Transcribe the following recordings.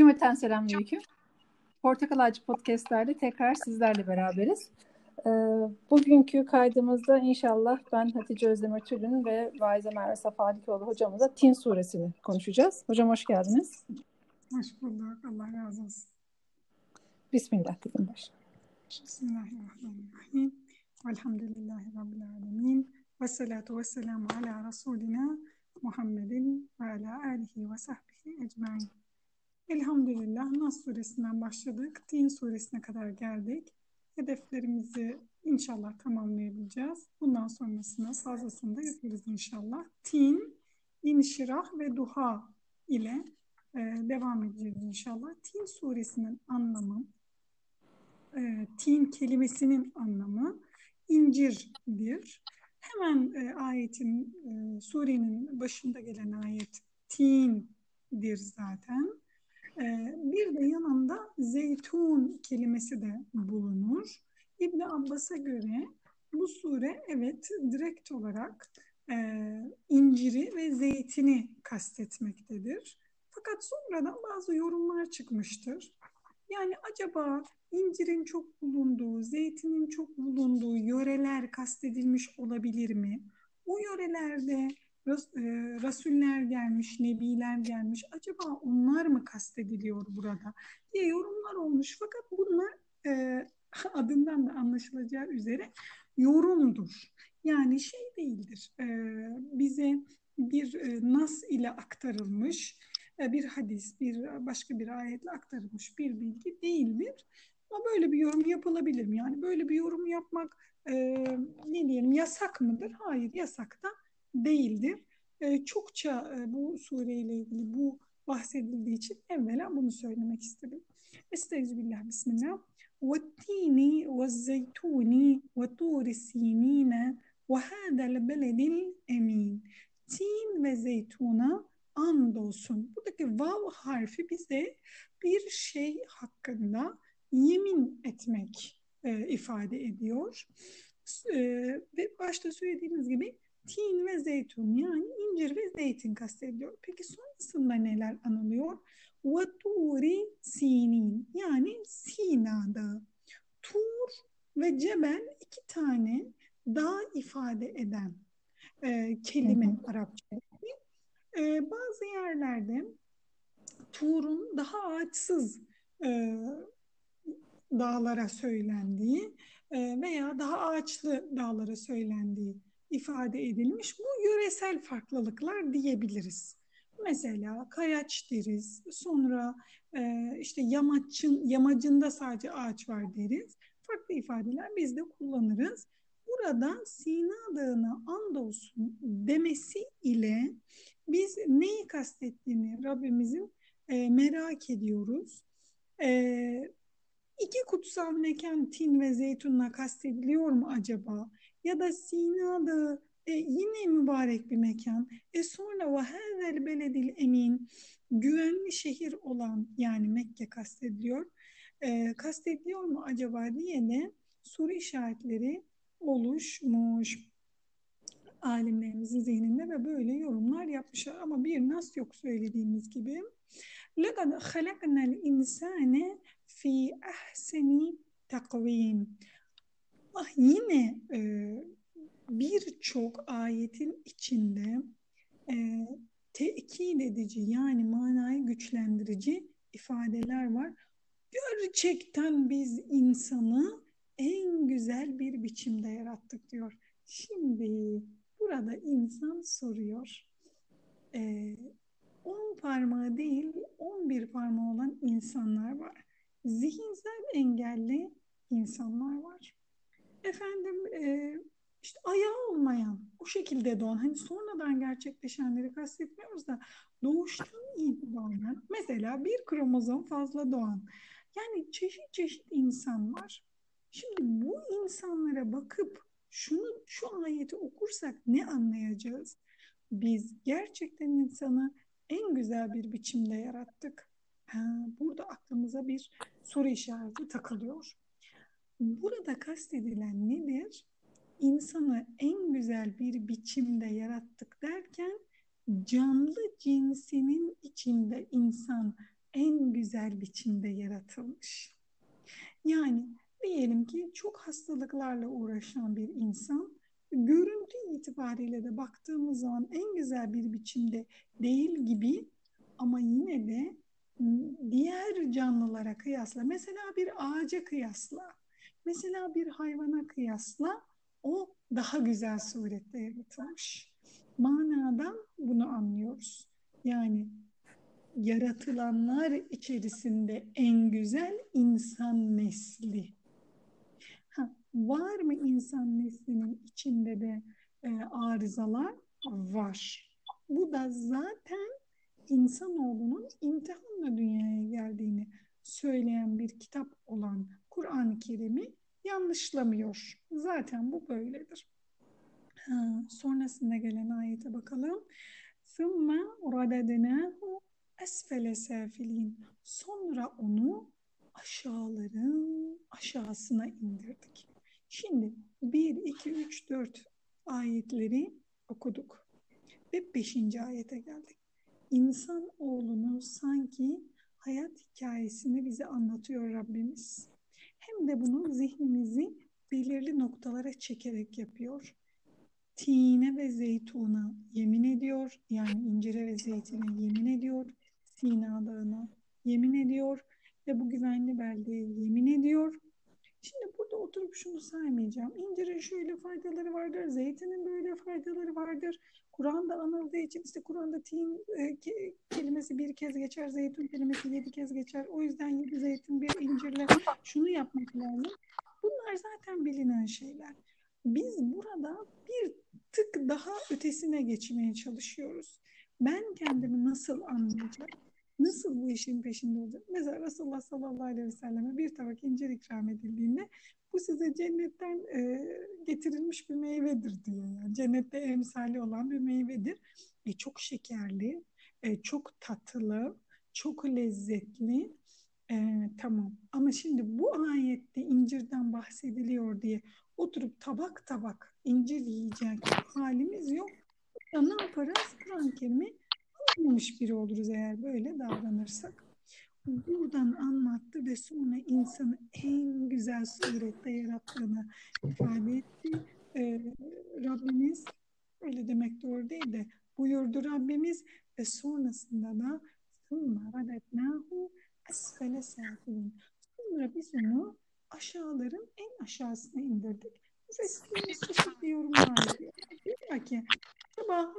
Cümleten selamünaleyküm. Portakal Ağacı Podcast'lerde tekrar sizlerle beraberiz. Ee, bugünkü kaydımızda inşallah ben Hatice Özdemir Tülün ve Vaize Merve Safadikoğlu hocamızla Tin suresini konuşacağız. Hocam hoş geldiniz. Hoş bulduk. Allah razı olsun. Bismillah dedim başla. Bismillahirrahmanirrahim. Velhamdülillahi Rabbil alemin. Ve salatu ve selamu ala Resulina Muhammedin ve ala alihi ve sahbihi ecmain. Elhamdülillah Nas suresinden başladık. Tin suresine kadar geldik. Hedeflerimizi inşallah tamamlayabileceğiz. Bundan sonrasında fazlasını da yaparız inşallah. Tin, inşirah ve duha ile e, devam edeceğiz inşallah. Tin suresinin anlamı, e, tin kelimesinin anlamı incirdir. Hemen e, ayetin, e, surenin başında gelen ayet tindir zaten. E, bir de yanında zeytun kelimesi de bulunur. İbn Abbas'a göre bu sure evet direkt olarak e, inciri ve zeytini kastetmektedir. Fakat sonradan bazı yorumlar çıkmıştır. Yani acaba incirin çok bulunduğu, zeytinin çok bulunduğu yöreler kastedilmiş olabilir mi? O yörelerde Rasuller gelmiş, Nebiler gelmiş. Acaba onlar mı kastediliyor burada? diye yorumlar olmuş. Fakat bunlar e, adından da anlaşılacağı üzere yorumdur. Yani şey değildir. E, bize bir e, nas ile aktarılmış e, bir hadis, bir başka bir ayetle aktarılmış bir bilgi değildir. Ama böyle bir yorum yapılabilir mi? Yani böyle bir yorum yapmak e, ne diyelim yasak mıdır? Hayır yasak da değildir. E, çokça e, bu sureyle ilgili bu bahsedildiği için evvela bunu söylemek istedim. Estağfirullah, Bismillah. وَالتِّينِ وَالزَّيْتُونِ وَطُورِ السِّينِينَ وَهَذَا الْبَلَدِ الْاَم۪ينَ Tin ve zeytuna andolsun. Buradaki vav harfi bize bir şey hakkında yemin etmek e, ifade ediyor. E, ve başta söylediğimiz gibi tin ve zeytun yani incir ve zeytin kastediliyor. Peki sonrasında neler anılıyor? Vaturi sinin yani Sina Dağı. Tur ve Cebel iki tane dağ ifade eden e, kelime hı hı. Arapça. E, bazı yerlerde Tur'un daha ağaçsız e, dağlara söylendiği e, veya daha ağaçlı dağlara söylendiği ifade edilmiş. Bu yöresel farklılıklar diyebiliriz. Mesela kayaç deriz, sonra e, işte yamaçın, yamacında sadece ağaç var deriz. Farklı ifadeler biz de kullanırız. Burada Sina Dağı'na andolsun demesi ile biz neyi kastettiğini Rabbimizin e, merak ediyoruz. E, iki kutsal mekan tin ve zeytunla kastediliyor mu acaba? ya da Sina Dağı e, yine mübarek bir mekan. E sonra ve hazel beledil emin güvenli şehir olan yani Mekke kastediliyor. E, kastediliyor mu acaba diye de soru işaretleri oluşmuş alimlerimizin zihninde ve böyle yorumlar yapmışlar. Ama bir nas yok söylediğimiz gibi. لَقَدْ خَلَقْنَا الْاِنْسَانَ fi ahseni takvim. Ah yine e, birçok ayetin içinde e, tekit edici yani manayı güçlendirici ifadeler var. Gerçekten biz insanı en güzel bir biçimde yarattık diyor. Şimdi burada insan soruyor. E, on parmağı değil on bir parmağı olan insanlar var. Zihinsel engelli insanlar var efendim e, işte ayağı olmayan, o şekilde doğan, hani sonradan gerçekleşenleri kastetmiyoruz da doğuştan itibaren mesela bir kromozom fazla doğan. Yani çeşit çeşit insan var. Şimdi bu insanlara bakıp şunu şu ayeti okursak ne anlayacağız? Biz gerçekten insanı en güzel bir biçimde yarattık. Ha, burada aklımıza bir soru işareti takılıyor. Burada kastedilen nedir? İnsanı en güzel bir biçimde yarattık derken canlı cinsinin içinde insan en güzel biçimde yaratılmış. Yani diyelim ki çok hastalıklarla uğraşan bir insan görüntü itibariyle de baktığımız zaman en güzel bir biçimde değil gibi ama yine de diğer canlılara kıyasla mesela bir ağaca kıyasla mesela bir hayvana kıyasla o daha güzel surette yaratılmış. Manadan bunu anlıyoruz. Yani yaratılanlar içerisinde en güzel insan nesli. Ha, var mı insan neslinin içinde de e, arızalar? Var. Bu da zaten insanoğlunun imtihanla dünyaya geldiğini söyleyen bir kitap olan Kur'an-ı Kerim'i yanlışlamıyor. Zaten bu böyledir. Ha, sonrasında gelen ayete bakalım. ثُمَّ رَدَدْنَاهُ esfele safilin. Sonra onu aşağıların aşağısına indirdik. Şimdi 1, 2, 3, 4 ayetleri okuduk. Ve 5. ayete geldik. İnsan oğlunu sanki hayat hikayesini bize anlatıyor Rabbimiz. De bunu zihnimizi belirli noktalara çekerek yapıyor. Tine ve zeytuna yemin ediyor. Yani incire ve zeytine yemin ediyor. Sina Dağı'na yemin ediyor ve bu güvenli beldeye yemin ediyor. Şimdi burada oturup şunu saymayacağım. İncirin şöyle faydaları vardır, zeytinin böyle faydaları vardır. Kur'an'da anıldığı için işte Kur'an'da tin e, ke, kelimesi bir kez geçer, zeytun kelimesi yedi kez geçer. O yüzden yedi zeytin bir incirle şunu yapmak lazım. Bunlar zaten bilinen şeyler. Biz burada bir tık daha ötesine geçmeye çalışıyoruz. Ben kendimi nasıl anlayacağım? Nasıl bu işin peşinde olacak? Mesela Resulullah sallallahu aleyhi ve selleme bir tabak incir ikram edildiğinde bu size cennetten e, getirilmiş bir meyvedir diyor. Yani cennette emsali olan bir meyvedir. E, çok şekerli, e, çok tatlı, çok lezzetli. E, tamam ama şimdi bu ayette incirden bahsediliyor diye oturup tabak tabak incir yiyecek halimiz yok. Ya ne yaparız? Kur'an-ı Kerim'i anlamamış biri oluruz eğer böyle davranırsak. Buradan anlattı ve sonra insanı en güzel surette yarattığını ifade etti. Ee, Rabbimiz öyle demek doğru değil de buyurdu Rabbimiz ve sonrasında da Sonra biz onu aşağıların en aşağısına indirdik. Müfessirimiz çeşitli yorumlar yapıyor. Diyor ki acaba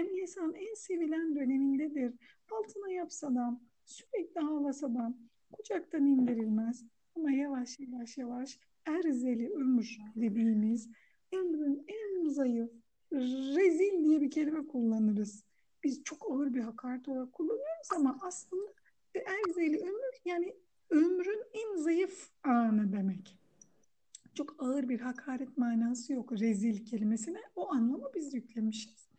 bebekken insan en sevilen dönemindedir. Altına yapsa da sürekli ağlasa da kucaktan indirilmez. Ama yavaş yavaş yavaş erzeli ömür dediğimiz ömrün en zayıf, rezil diye bir kelime kullanırız. Biz çok ağır bir hakaret olarak kullanıyoruz ama aslında erzeli ömür yani ömrün en zayıf anı demek çok ağır bir hakaret manası yok rezil kelimesine. O anlamı biz yüklemişiz.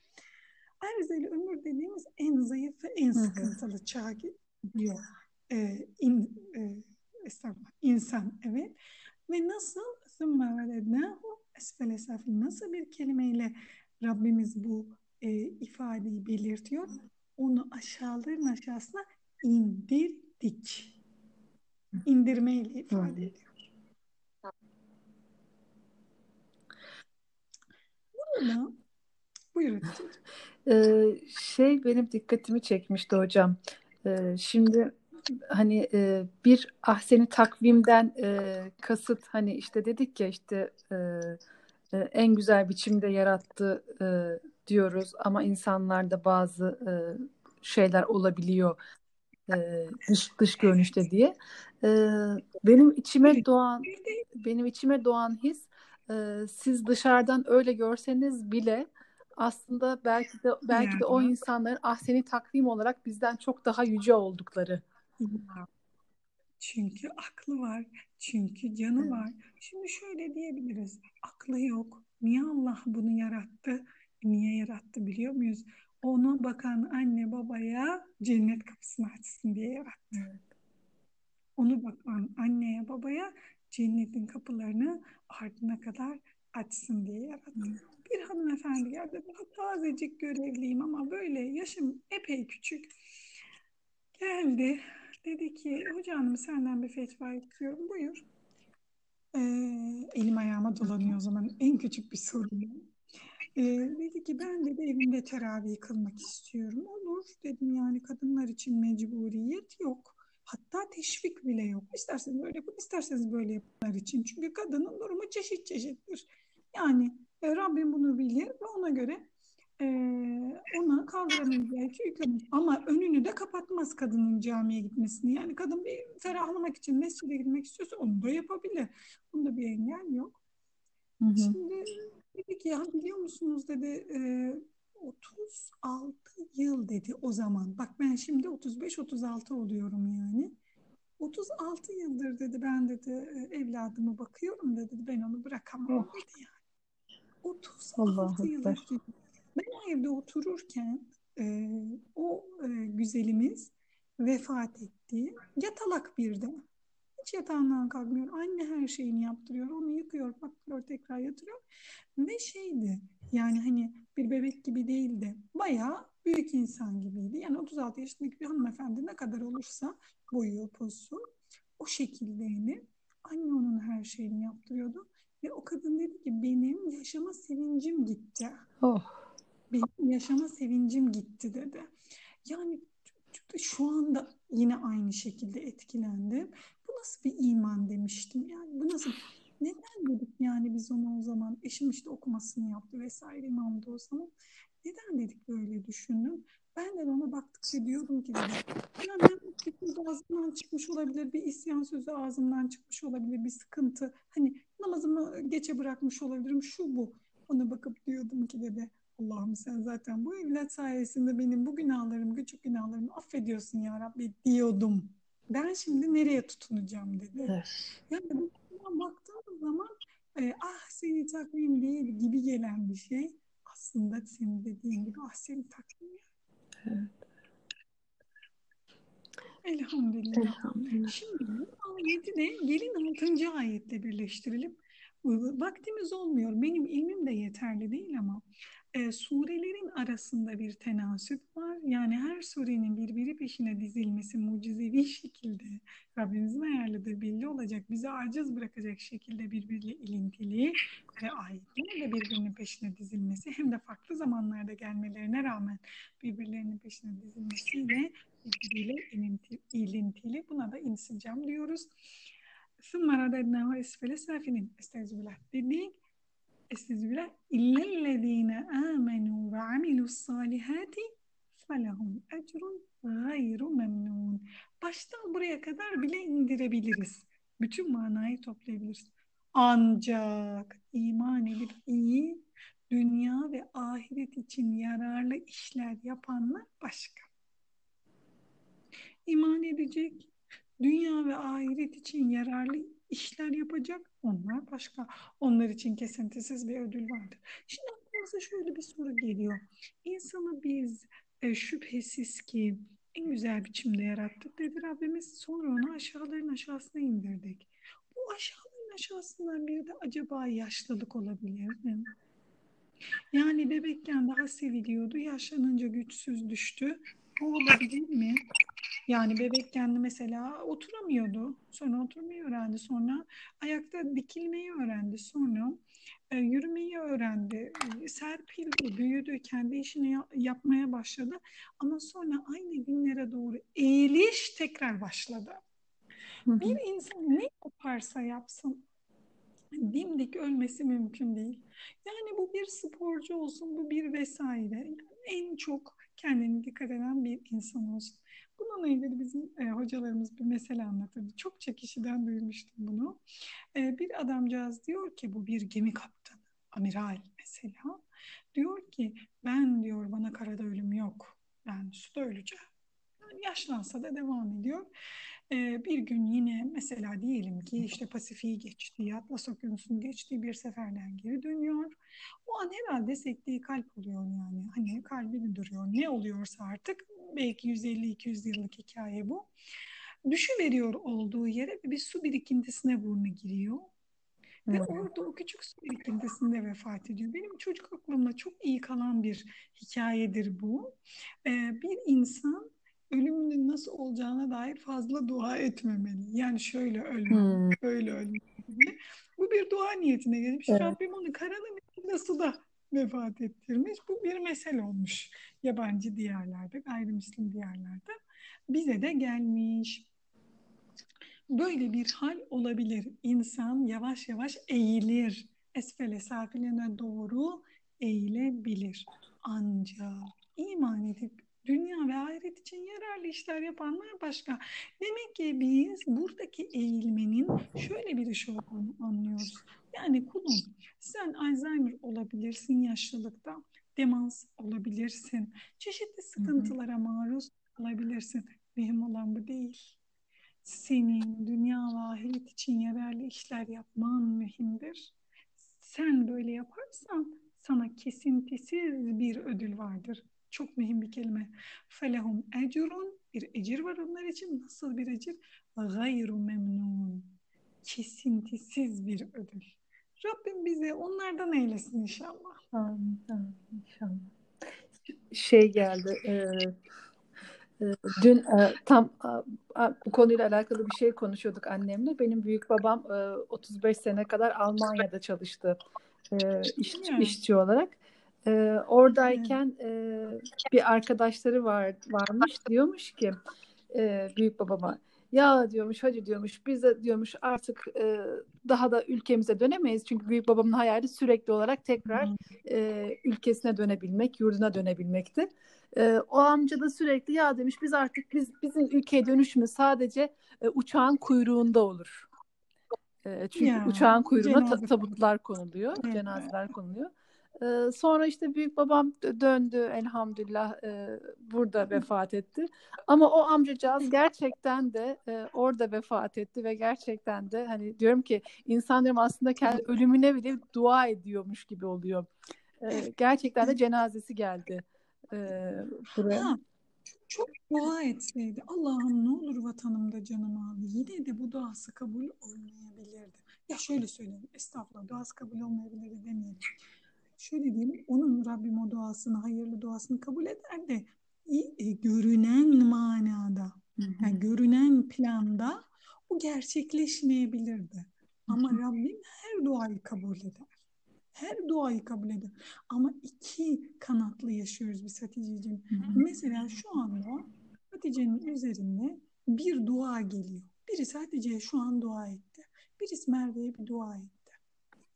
Erzeli ömür dediğimiz en zayıf ve en sıkıntılı çağ diyor. Ee, in, e, insan evet. Ve nasıl nasıl bir kelimeyle Rabbimiz bu e, ifadeyi belirtiyor? Onu aşağıların aşağısına indirdik. İndirmeyle ifade ediyor. Ama buyurun. Ee, şey benim dikkatimi çekmişti hocam. Ee, şimdi hani e, bir ahseni takvimden e, kasıt hani işte dedik ya işte e, e, en güzel biçimde yarattı e, diyoruz ama insanlarda bazı e, şeyler olabiliyor e, dış dış görünüşte diye. E, benim içime doğan benim içime doğan his e, siz dışarıdan öyle görseniz bile aslında belki de belki de o insanların ahseni takvim olarak bizden çok daha yüce oldukları. Çünkü aklı var, çünkü canı evet. var. Şimdi şöyle diyebiliriz. Aklı yok. Niye Allah bunu yarattı? Niye yarattı biliyor muyuz? Ona bakan anne babaya cennet kapısını açsın diye yarattı. Evet. Onu bakan anneye babaya cennetin kapılarını ardına kadar açsın diye yarattı. Bir hanımefendi geldi. Daha tazecik görevliyim ama böyle yaşım epey küçük. Geldi. Dedi ki hocam senden bir fetva istiyorum. Buyur. Ee, elim ayağıma dolanıyor o zaman. En küçük bir sorun. Ee, dedi ki ben de evimde teravih kılmak istiyorum. Olur dedim yani kadınlar için mecburiyet yok. Hatta teşvik bile yok. İsterseniz böyle yapın, isterseniz böyle yapınlar için. Çünkü kadının durumu çeşit çeşittir. Yani e, Rabbim bunu bilir ve ona göre e, ona kaldıramayacağı için yüklemez. Ama önünü de kapatmaz kadının camiye gitmesini. Yani kadın bir ferahlamak için mescide gitmek istiyorsa onu da yapabilir. Bunda bir engel yok. Hı hı. Şimdi dedi ki ya biliyor musunuz dedi e, 36 yıl dedi o zaman. Bak ben şimdi 35-36 oluyorum yani. 36 yıldır dedi ben dedi e, evladımı bakıyorum dedi ben onu bırakamam dedi yani. 36 Allah yıldır dedi. Ben o evde otururken e, o e, güzelimiz vefat etti. Yatalak birden. Hiç yatağından kalkmıyor. Anne her şeyini yaptırıyor. Onu yıkıyor, patlıyor, tekrar yatırıyor. Ve şeydi yani hani bir bebek gibi değildi. Bayağı büyük insan gibiydi. Yani 36 yaşındaki bir hanımefendi ne kadar olursa boyu, posu o şekildeydi. Anne onun her şeyini yaptırıyordu. Ve o kadın dedi ki benim yaşama sevincim gitti. Oh. Benim yaşama sevincim gitti dedi. Yani şu anda yine aynı şekilde etkilendim. Bu nasıl bir iman demiştim. Yani bu nasıl neden dedik yani biz onu o zaman eşim işte okumasını yaptı vesaire imamdı o zaman. Neden dedik böyle düşündüm. Ben de ona baktıkça diyorum ki dedim. Ya ben bir ağzımdan çıkmış olabilir, bir isyan sözü ağzımdan çıkmış olabilir, bir sıkıntı. Hani namazımı geçe bırakmış olabilirim, şu bu. Ona bakıp diyordum ki dedi Allah'ım sen zaten bu evlat sayesinde benim bu günahlarım, küçük günahlarımı affediyorsun ya Rabbi diyordum. Ben şimdi nereye tutunacağım dedi. Evet. Yani bu baktığım zaman e, ah seni takvim değil gibi gelen bir şey aslında senin dediğin gibi ah seni takvim. Evet. Elhamdülillah. Elhamdülillah. Şimdi bu ayeti de gelin 6. ayetle birleştirelim. Vaktimiz olmuyor. Benim ilmim de yeterli değil ama e, surelerin arasında bir tenasüp var. Yani her surenin birbiri peşine dizilmesi mucizevi şekilde Rabbimizin ayarladığı belli olacak, bizi aciz bırakacak şekilde birbiriyle ilintili ve ayetlerin de birbirinin peşine dizilmesi hem de farklı zamanlarda gelmelerine rağmen birbirlerinin peşine dizilmesiyle birbiriyle ilintili. Buna da insicam diyoruz. ثُمَّ رَدَدْنَهُ اِسْفَلِ سَافِنِينَ Estaizu billah dedik. Estaizu billah. اِلَّا الَّذ۪ينَ آمَنُوا وَعَمِلُوا الصَّالِحَاتِ فَلَهُمْ اَجْرٌ غَيْرُ مَمْنُونَ Baştan buraya kadar bile indirebiliriz. Bütün manayı toplayabiliriz. Ancak iman edip iyi, dünya ve ahiret için yararlı işler yapanlar başka. İman edecek, dünya ve ahiret için yararlı işler yapacak. Onlar başka. Onlar için kesintisiz bir ödül vardır. Şimdi aklımıza şöyle bir soru geliyor. İnsanı biz e, şüphesiz ki en güzel biçimde yarattık dedi Rabbimiz. Sonra onu aşağıların aşağısına indirdik. Bu aşağıların aşağısından biri de acaba yaşlılık olabilir mi? Yani bebekken daha seviliyordu, yaşlanınca güçsüz düştü. Bu olabilir mi? Yani bebekken mesela oturamıyordu. Sonra oturmayı öğrendi. Sonra ayakta dikilmeyi öğrendi. Sonra e, yürümeyi öğrendi. E, serpildi, büyüdü, kendi işini ya- yapmaya başladı. Ama sonra aynı günlere doğru eğiliş tekrar başladı. Hı hı. Bir insan ne yaparsa yapsın dimdik ölmesi mümkün değil. Yani bu bir sporcu olsun, bu bir vesaire. Yani en çok kendini dikkat eden bir insan olsun. Bununla ilgili bizim e, hocalarımız bir mesele anlatırdı. Çok kişiden duymuştum bunu. E, bir adamcağız diyor ki bu bir gemi kaptanı, amiral mesela. Diyor ki ben diyor bana karada ölüm yok. Ben suda öleceğim. Yani yaşlansa da devam ediyor. Bir gün yine mesela diyelim ki işte Pasifik'i geçti, Atlas Okyanusu'nu geçtiği bir seferden geri dönüyor. O an herhalde sektiği kalp oluyor yani. Hani kalbi mi duruyor ne oluyorsa artık belki 150-200 yıllık hikaye bu. Düşüveriyor olduğu yere bir su birikintisine burnu giriyor. Ve hmm. orada o küçük su birikintisinde vefat ediyor. Benim çocuk aklımda çok iyi kalan bir hikayedir bu. Ee, bir insan ölümünün nasıl olacağına dair fazla dua etmemeli. Yani şöyle ölme, hmm. böyle ölme. Bu bir dua niyetine gelmiş. Evet. Rabbim onu karanın içinde suda vefat ettirmiş. Bu bir mesele olmuş yabancı diyarlarda, gayrimüslim diyarlarda. Bize de gelmiş. Böyle bir hal olabilir. İnsan yavaş yavaş eğilir. Esfele safiline doğru eğilebilir. Ancak iman edip dünya ve ahiret için yararlı işler yapanlar başka. Demek ki biz buradaki eğilmenin şöyle bir iş olduğunu anlıyoruz. Yani kulum sen Alzheimer olabilirsin yaşlılıkta, demans olabilirsin, çeşitli sıkıntılara maruz kalabilirsin. Mühim olan bu değil. Senin dünya ve ahiret için yararlı işler yapman mühimdir. Sen böyle yaparsan sana kesintisiz bir ödül vardır. Çok mühim bir kelime. Felehum ecrun bir ecir var onlar için. Nasıl bir ecir? Gayru memnun. Kesintisiz bir ödül. Rabbim bizi onlardan eylesin inşallah. Amin, amin inşallah. Şey geldi. E, e, dün e, tam e, bu konuyla alakalı bir şey konuşuyorduk annemle. Benim büyük babam e, 35 sene kadar Almanya'da çalıştı e, iş, işçi olarak. E, oradayken e, bir arkadaşları var varmış diyormuş ki e, büyük babama ya diyormuş hacı diyormuş biz de diyormuş artık e, daha da ülkemize dönemeyiz. Çünkü büyük babamın hayali sürekli olarak tekrar e, ülkesine dönebilmek, yurduna dönebilmekti. E, o amca da sürekli ya demiş biz artık biz bizim ülkeye dönüşümüz sadece e, uçağın kuyruğunda olur. E, çünkü ya, uçağın kuyruğuna ta- tabutlar konuluyor, evet. cenazeler konuluyor. Sonra işte büyük babam döndü elhamdülillah e, burada vefat etti. Ama o amcacığız gerçekten de e, orada vefat etti ve gerçekten de hani diyorum ki insan diyorum aslında kendi ölümüne bile dua ediyormuş gibi oluyor. E, gerçekten de cenazesi geldi e, buraya. Ha, çok dua etseydi Allah'ım ne olur vatanımda canımı al. Yine de bu duası kabul olmayabilirdi. Ya şöyle söyleyeyim estağfurullah duası kabul olmayabilirdi demeyelim şöyle diyeyim onun Rabbim o duasını hayırlı duasını kabul eder de e, görünen manada yani görünen planda o gerçekleşmeyebilirdi. Ama Rabbim her duayı kabul eder. Her duayı kabul eder. Ama iki kanatlı yaşıyoruz biz Hatice'ciğim. Mesela şu anda Hatice'nin üzerinde bir dua geliyor. Birisi Hatice'ye şu an dua etti. Birisi Merve'ye bir dua etti.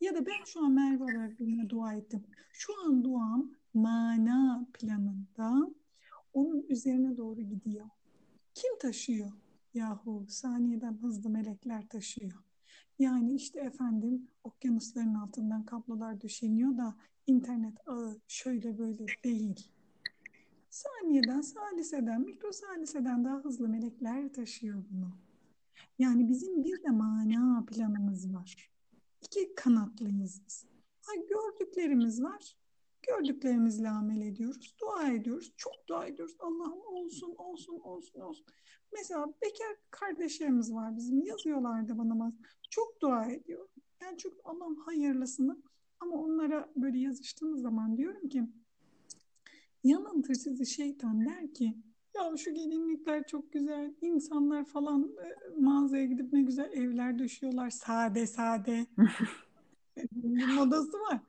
Ya da ben şu an Merve olarak birine dua ettim. Şu an duam mana planında onun üzerine doğru gidiyor. Kim taşıyor? Yahu saniyeden hızlı melekler taşıyor. Yani işte efendim okyanusların altından kablolar düşeniyor da internet ağı şöyle böyle değil. Saniyeden, saliseden, mikrosaliseden daha hızlı melekler taşıyor bunu. Yani bizim bir de mana planımız var iki kanatlıyız biz. Ha, gördüklerimiz var. Gördüklerimizle amel ediyoruz. Dua ediyoruz. Çok dua ediyoruz. Allah'ım olsun, olsun, olsun, olsun. Mesela bekar kardeşlerimiz var bizim. Yazıyorlardı bana. Çok dua ediyorum. Yani çok Allah'ım hayırlısını. Ama onlara böyle yazıştığımız zaman diyorum ki yanıltır sizi şeytan der ki ya şu gelinlikler çok güzel. İnsanlar falan e, mağazaya gidip ne güzel evler düşüyorlar. Sade sade. bir modası var.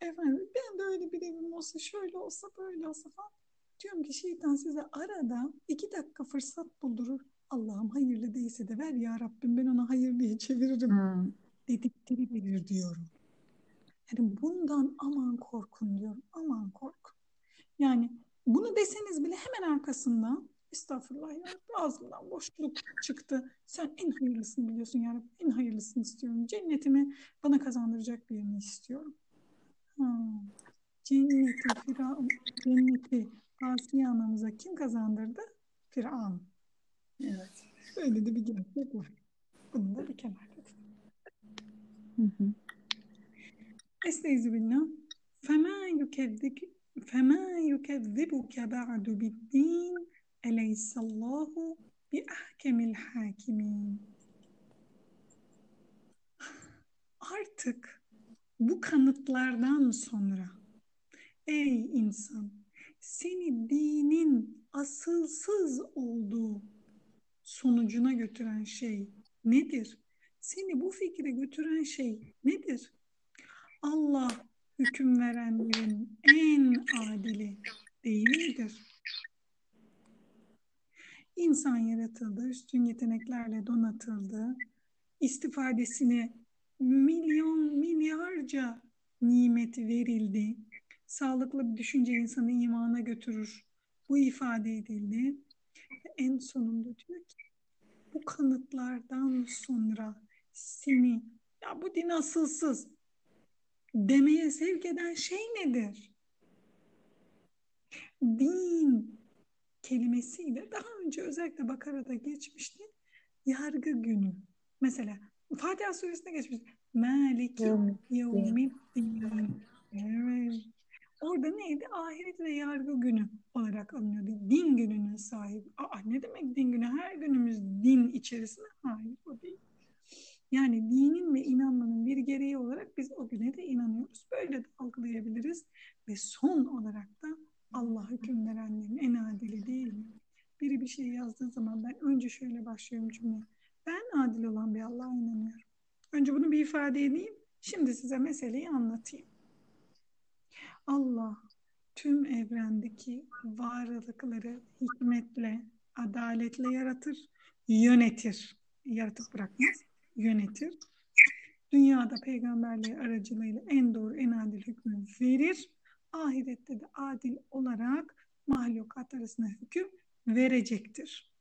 Efendim ben de öyle bir evim olsa şöyle olsa böyle olsa falan. Diyorum ki şeytan size arada iki dakika fırsat buldurur. Allah'ım hayırlı değilse de ver ya Rabbim ben ona hayır diye çeviririm. Hmm. Dedikleri verir diyorum. Yani bundan aman korkun diyorum. Aman korkun. Yani bunu deseniz bile hemen arkasından estağfurullah ya ağzımdan boşluk çıktı. Sen en hayırlısını biliyorsun yani en hayırlısını istiyorum. Cennetimi bana kazandıracak birini istiyorum. Ha. Cenneti, Firavun, cenneti Asiye anamıza kim kazandırdı? Firavun. Evet. Böyle de bir gerçek var. Bunu da bir kenarda. Estaizu billah. Fema yukezzik فما يكذبك بعد بالدين أليس الله بأحكم الحاكمين Artık bu kanıtlardan sonra ey insan seni dinin asılsız olduğu sonucuna götüren şey nedir? Seni bu fikre götüren şey nedir? Allah hüküm verenlerin en adili değil midir? İnsan yaratıldı, üstün yeteneklerle donatıldı, istifadesine milyon milyarca nimet verildi. Sağlıklı bir düşünce insanı imana götürür. Bu ifade edildi. Ve en sonunda diyor ki bu kanıtlardan sonra seni ya bu din asılsız demeye sevk eden şey nedir? Din kelimesiyle daha önce özellikle Bakara'da geçmişti. Yargı günü. Mesela Fatiha suresinde geçmiş. Maliki yevmiddin. Evet. Orada neydi? Ahiret ve yargı günü olarak alınıyordu. Din gününün sahibi. Aa ne demek din günü? Her günümüz din içerisinde. Hayır o değil. Yani dinin ve inanmanın bir gereği olarak biz o güne de inanıyoruz. Böyle de algılayabiliriz. Ve son olarak da Allah hüküm verenlerin en adili değil mi? Biri bir şey yazdığı zaman ben önce şöyle başlıyorum cümle. Ben adil olan bir Allah'a inanıyorum. Önce bunu bir ifade edeyim. Şimdi size meseleyi anlatayım. Allah tüm evrendeki varlıkları hikmetle, adaletle yaratır, yönetir. Yaratıp bırakmaz, yönetir. Dünyada peygamberliği aracılığıyla en doğru, en adil hükmü verir. Ahirette de adil olarak mahlukat arasında hüküm verecektir.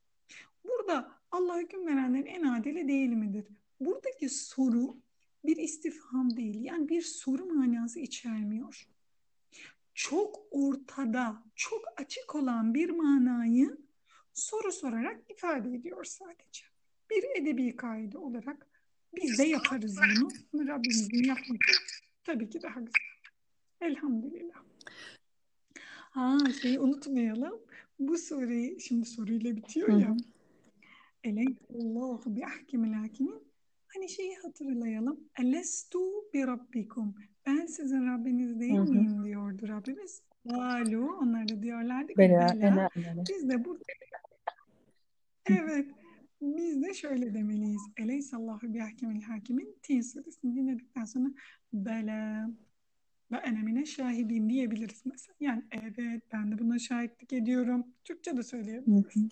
Burada Allah hüküm verenlerin en adili değil midir? Buradaki soru bir istifham değil. Yani bir soru manası içermiyor. Çok ortada, çok açık olan bir manayı soru sorarak ifade ediyor sadece. Bir edebi kaide olarak biz de yaparız bunu. Rabbimizin yapması tabii ki daha güzel. Elhamdülillah. Ha şeyi unutmayalım. Bu soruyu şimdi soruyla bitiyor ya. Eleyhallahu bi ahkemil hakimin. Hani şeyi hatırlayalım. Elestu bi rabbikum. Ben sizin Rabbiniz değil miyim diyordu Rabbimiz. Galu. Onlar da diyorlardı ki Bela, bela. Biz de burada evet biz de şöyle demeliyiz. Eleysallahu bi ahkemil hakimin Tin suresini dinledikten sonra bela ve enemine şahidin diyebiliriz mesela. Yani evet ben de buna şahitlik ediyorum. Türkçe de söyleyebiliriz.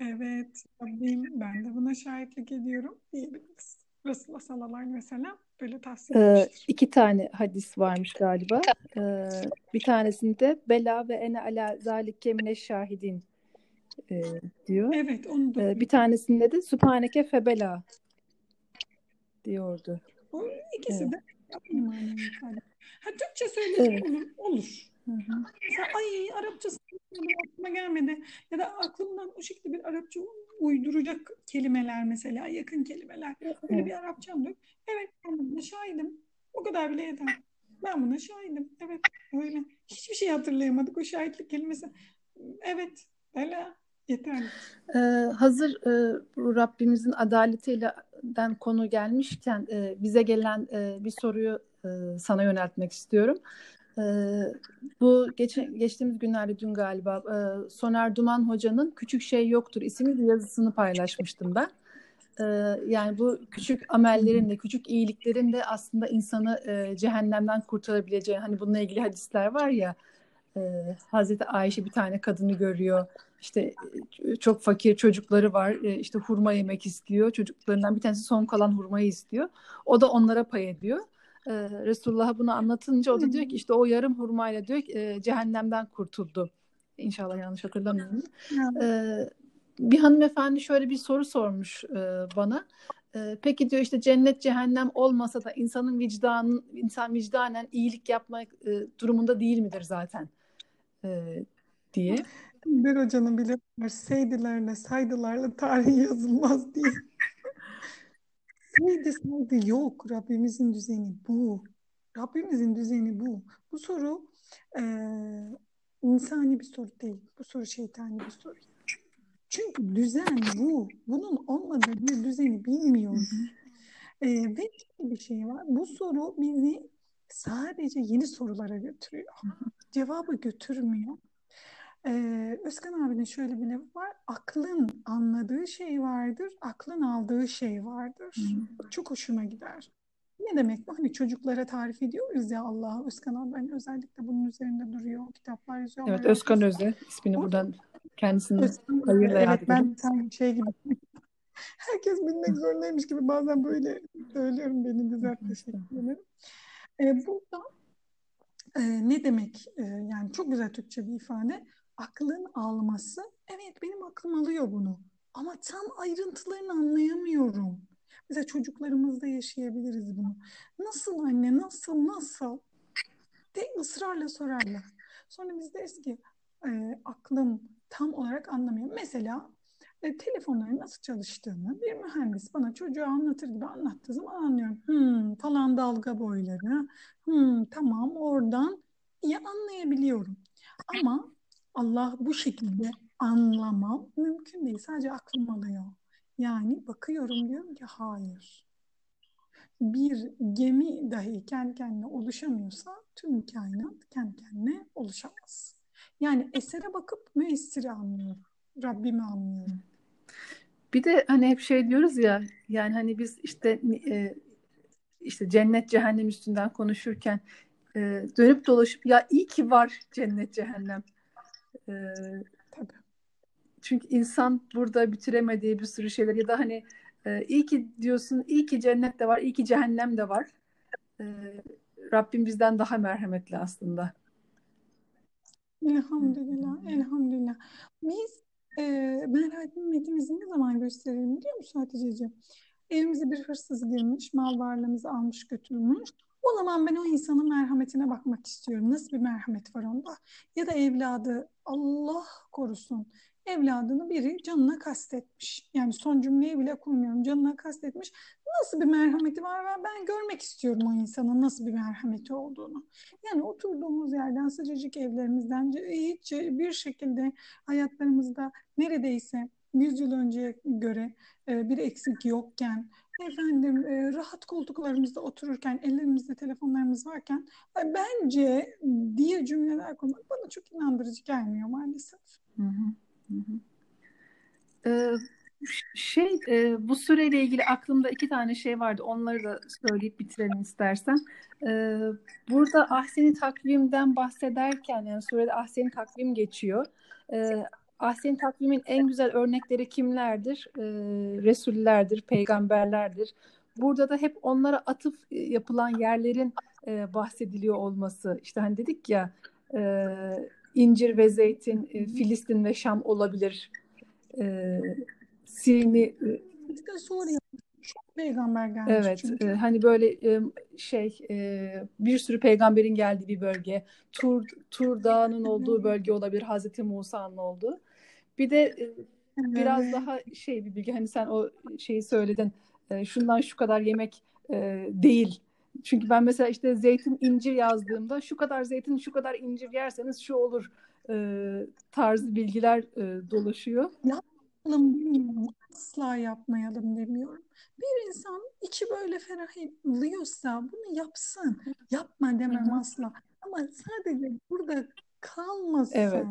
Evet Rabbim ben de buna şahitlik ediyorum diyebiliriz. Resulullah sallallahu aleyhi ve sellem böyle tavsiye Ee, etmiştir. iki tane hadis varmış galiba. Ee, bir tanesinde bela ve ene ala zalike mine şahidin e, diyor. Evet onu da Ee, bir tanesinde de sübhaneke febela diyordu. o ikisi Evet. de. Ha Türkçe söylesek Evet. olur, olur. Hı hı. Mesela ay Arapça aklıma gelmedi. Ya da aklımdan o şekilde bir Arapça uyduracak kelimeler mesela yakın kelimeler. Öyle Evet. bir Arapçam yok. Evet ben buna şahidim. O kadar bile yeter. Ben buna şahidim. Evet öyle. Hiçbir şey hatırlayamadık o şahitlik kelimesi. Evet bela yeterli. Ee, hazır e, Rabbimizin adaletiyle den konu gelmişken e, bize gelen e, bir soruyu e, sana yöneltmek istiyorum. E, bu geçen, geçtiğimiz günlerde dün galiba e, Soner Duman Hoca'nın Küçük Şey Yoktur isimli bir yazısını paylaşmıştım ben. E, yani bu küçük amellerin de küçük iyiliklerin de aslında insanı e, cehennemden kurtarabileceği hani bununla ilgili hadisler var ya e, Hazreti Ayşe bir tane kadını görüyor. İşte e, çok fakir çocukları var. E, işte hurma yemek istiyor. Çocuklarından bir tanesi son kalan hurmayı istiyor. O da onlara pay ediyor. E, Resulullah'a bunu anlatınca o da diyor ki işte o yarım hurmayla diyor ki, e, cehennemden kurtuldu. İnşallah yanlış hatırlamıyorum. E, bir hanımefendi şöyle bir soru sormuş e, bana. Peki diyor işte cennet cehennem olmasa da insanın vicdanın insan vicdanen iyilik yapmak e, durumunda değil midir zaten e, diye. Bir hocanın bile var. Seydilerle, saydılarla tarih yazılmaz diye. Seydi saydı yok. Rabbimizin düzeni bu. Rabbimizin düzeni bu. Bu soru e, insani bir soru değil. Bu soru şeytani bir soru. Çünkü düzen bu. Bunun olmadığı bir düzeni bilmiyoruz. E, ve bir şey var. Bu soru bizi sadece yeni sorulara götürüyor. Cevabı götürmüyor. Ee, Özkan abinin şöyle bir lafı var. Aklın anladığı şey vardır, aklın aldığı şey vardır. Hı. Çok hoşuma gider. Ne demek bu? Hani çocuklara tarif ediyoruz ya Allah Özkan abi hani özellikle bunun üzerinde duruyor. Kitaplar yazıyor. Evet Özkan. Öze ismini O- buradan kendisini Özkan hayırla evet ben tam şey gibi herkes bilmek zorundaymış gibi bazen böyle söylüyorum beni düzelt teşekkür ederim. Ee, burada e, ne demek e, yani çok güzel Türkçe bir ifade aklın alması evet benim aklım alıyor bunu ama tam ayrıntılarını anlayamıyorum. Mesela çocuklarımızda yaşayabiliriz bunu. Nasıl anne nasıl nasıl de ısrarla sorarlar. Sonra biz deriz ki e, aklım tam olarak anlamıyor. Mesela e, telefonların nasıl çalıştığını bir mühendis bana çocuğa anlatır gibi anlattığı zaman anlıyorum. Hmm, falan dalga boyları. Hmm, tamam oradan iyi anlayabiliyorum. Ama Allah bu şekilde anlamam mümkün değil. Sadece aklım alıyor. Yani bakıyorum diyorum ki hayır. Bir gemi dahi kendi kendine oluşamıyorsa tüm kainat kendi kendine oluşamaz. Yani esere bakıp müessiri anlıyorum. Rabbimi anlıyorum. Bir de hani hep şey diyoruz ya yani hani biz işte e, işte cennet cehennem üstünden konuşurken e, dönüp dolaşıp ya iyi ki var cennet cehennem. E, Tabii. çünkü insan burada bitiremediği bir sürü şeyler ya da hani e, iyi ki diyorsun iyi ki cennet de var iyi ki cehennem de var. E, Rabbim bizden daha merhametli aslında. Elhamdülillah, elhamdülillah. Biz e, merhametimizi ne zaman gösterelim biliyor musun Hatice'ciğim? Evimize bir hırsız girmiş, mal varlığımızı almış götürmüş. O zaman ben o insanın merhametine bakmak istiyorum. Nasıl bir merhamet var onda? Ya da evladı Allah korusun. Evladını biri canına kastetmiş. Yani son cümleyi bile kurmuyorum. Canına kastetmiş. Nasıl bir merhameti var ve ben görmek istiyorum o insanın nasıl bir merhameti olduğunu. Yani oturduğumuz yerden sıcacık evlerimizden hiç bir şekilde hayatlarımızda neredeyse 100 yıl önceye göre e, bir eksik yokken efendim e, rahat koltuklarımızda otururken ellerimizde telefonlarımız varken "Ay, bence diye cümleler kurmak bana çok inandırıcı gelmiyor maalesef. Hı hı, hı hı. Ee, şey e, bu süreyle ilgili aklımda iki tane şey vardı. Onları da söyleyip bitirelim istersen. Ee, burada ahseni takvimden bahsederken yani surede ahseni takvim geçiyor. Ee, ahseni takvimin en güzel örnekleri kimlerdir? Ee, Resullerdir, peygamberlerdir. Burada da hep onlara atıf e, yapılan yerlerin e, bahsediliyor olması. İşte hani dedik ya incir ve zeytin, e, Filistin ve Şam olabilir. E, Sini e, Suriye peygamber gelmiş evet çünkü. e, hani böyle e, şey e, bir sürü peygamberin geldiği bir bölge. Tur Tur Dağı'nın olduğu bölge olabilir. Hazreti Musa'nın olduğu. Bir de e, biraz daha şey bir bilgi hani sen o şeyi söyledin. E, şundan şu kadar yemek e, değil. Çünkü ben mesela işte zeytin incir yazdığımda şu kadar zeytin şu kadar incir yerseniz şu olur e, tarzı bilgiler e, dolaşıyor. yapmayalım demiyorum. Asla yapmayalım demiyorum. Bir insan içi böyle ferahlıyorsa bunu yapsın. Yapma demem Hı hı. asla. Ama sadece burada kalmasın. Evet.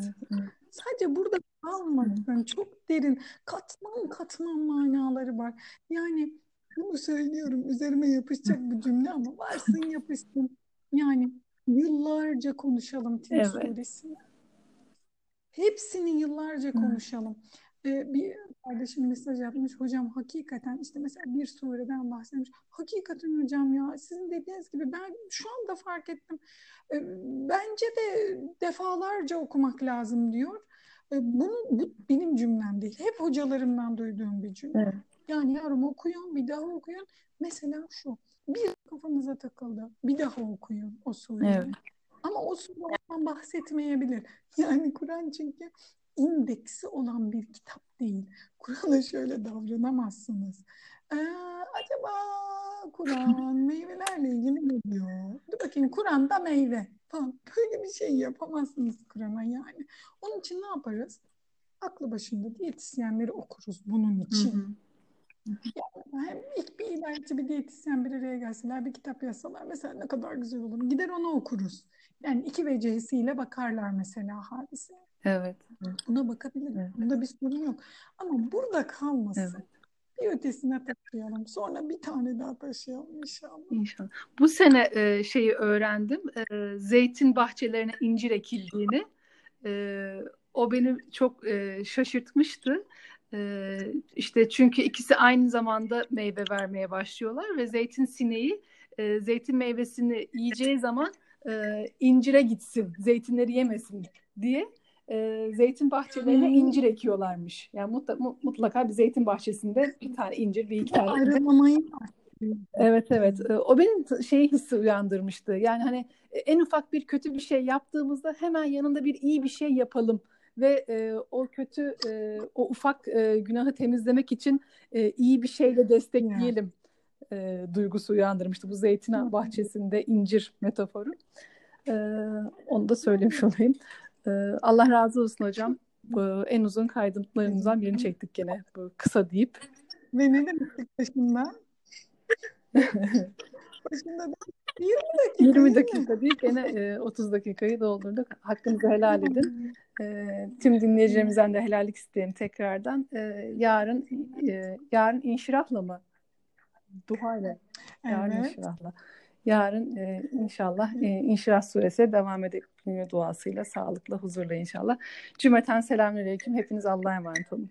Sadece burada kalmasın. Çok derin, katman katman manaları var. Yani bunu söylüyorum. Üzerime yapışacak bir cümle ama varsın yapışsın. Yani yıllarca konuşalım Tin Evet. suresini. Hepsini yıllarca konuşalım. Ee, bir kardeşim mesaj yapmış. Hocam hakikaten işte mesela bir sureden bahsetmiş. Hakikaten hocam ya sizin dediğiniz gibi ben şu anda fark ettim. Ee, bence de defalarca okumak lazım diyor. Ee, bunu bu benim cümlem değil. Hep hocalarımdan duyduğum bir cümle. Evet. Yani yavrum okuyun, bir daha okuyun. Mesela şu. Bir kafanıza takıldı. Bir daha okuyun o sureyi. Evet. Ama o sureden bahsetmeyebilir. Yani Kur'an çünkü indeksi olan bir kitap değil. Kur'an'a şöyle davranamazsınız. Ee, acaba Kur'an meyvelerle ilgili ne diyor? Dur bakayım Kur'an'da meyve falan. Böyle bir şey yapamazsınız Kur'an'a yani. Onun için ne yaparız? Aklı başında diyetisyenleri okuruz bunun Hı için. hı. Hem ilk bir ilahiyatçı bir diyetisyen bir araya gelseler bir kitap yazsalar mesela ne kadar güzel olur. Gider onu okuruz. Yani iki vecihesiyle bakarlar mesela hadise. Evet. Buna bakabilirim. Evet. Bunda bir sorun yok. Ama burada kalmasın. Evet. Bir ötesine taşıyalım. Sonra bir tane daha taşıyalım inşallah. İnşallah. Bu sene e, şeyi öğrendim. E, zeytin bahçelerine incir ekildiğini. E, o beni çok e, şaşırtmıştı. E, işte çünkü ikisi aynı zamanda meyve vermeye başlıyorlar ve zeytin sineği e, zeytin meyvesini yiyeceği zaman e, incire gitsin, zeytinleri yemesin diye e, zeytin bahçelerine incir ekiyorlarmış. Yani mutlaka, mutlaka bir zeytin bahçesinde bir tane incir, bir iki tane Ayrılamayı Evet evet. Ee, O benim şeyi hissi uyandırmıştı. Yani hani e, en ufak bir kötü bir şey yaptığımızda hemen yanında bir iyi bir şey yapalım ve e, o kötü e, o ufak e, günahı temizlemek için e, iyi bir şeyle destekleyelim e, duygusu uyandırmıştı bu zeytin bahçesinde incir metaforu. E, onu da söylemiş olayım. E, Allah razı olsun hocam. Bu en uzun kaydımlarımızdan birini çektik gene bu kısa deyip. Ve ne demiştik başında? Başında da 20 dakika. 20 değil mi? dakika değil gene e, 30 dakikayı doldurduk. Hakkınızı helal edin. E, tüm dinleyicilerimizden de helallik isteyelim tekrardan. E, yarın e, yarın inşirahla mı? Duha ile. Yarın Evet. inşirahla. Yarın e, inşallah e, İnşirah suresi devam edelim duasıyla, sağlıkla, huzurla inşallah. Cümleten selamünaleyküm. Hepiniz Allah'a emanet olun.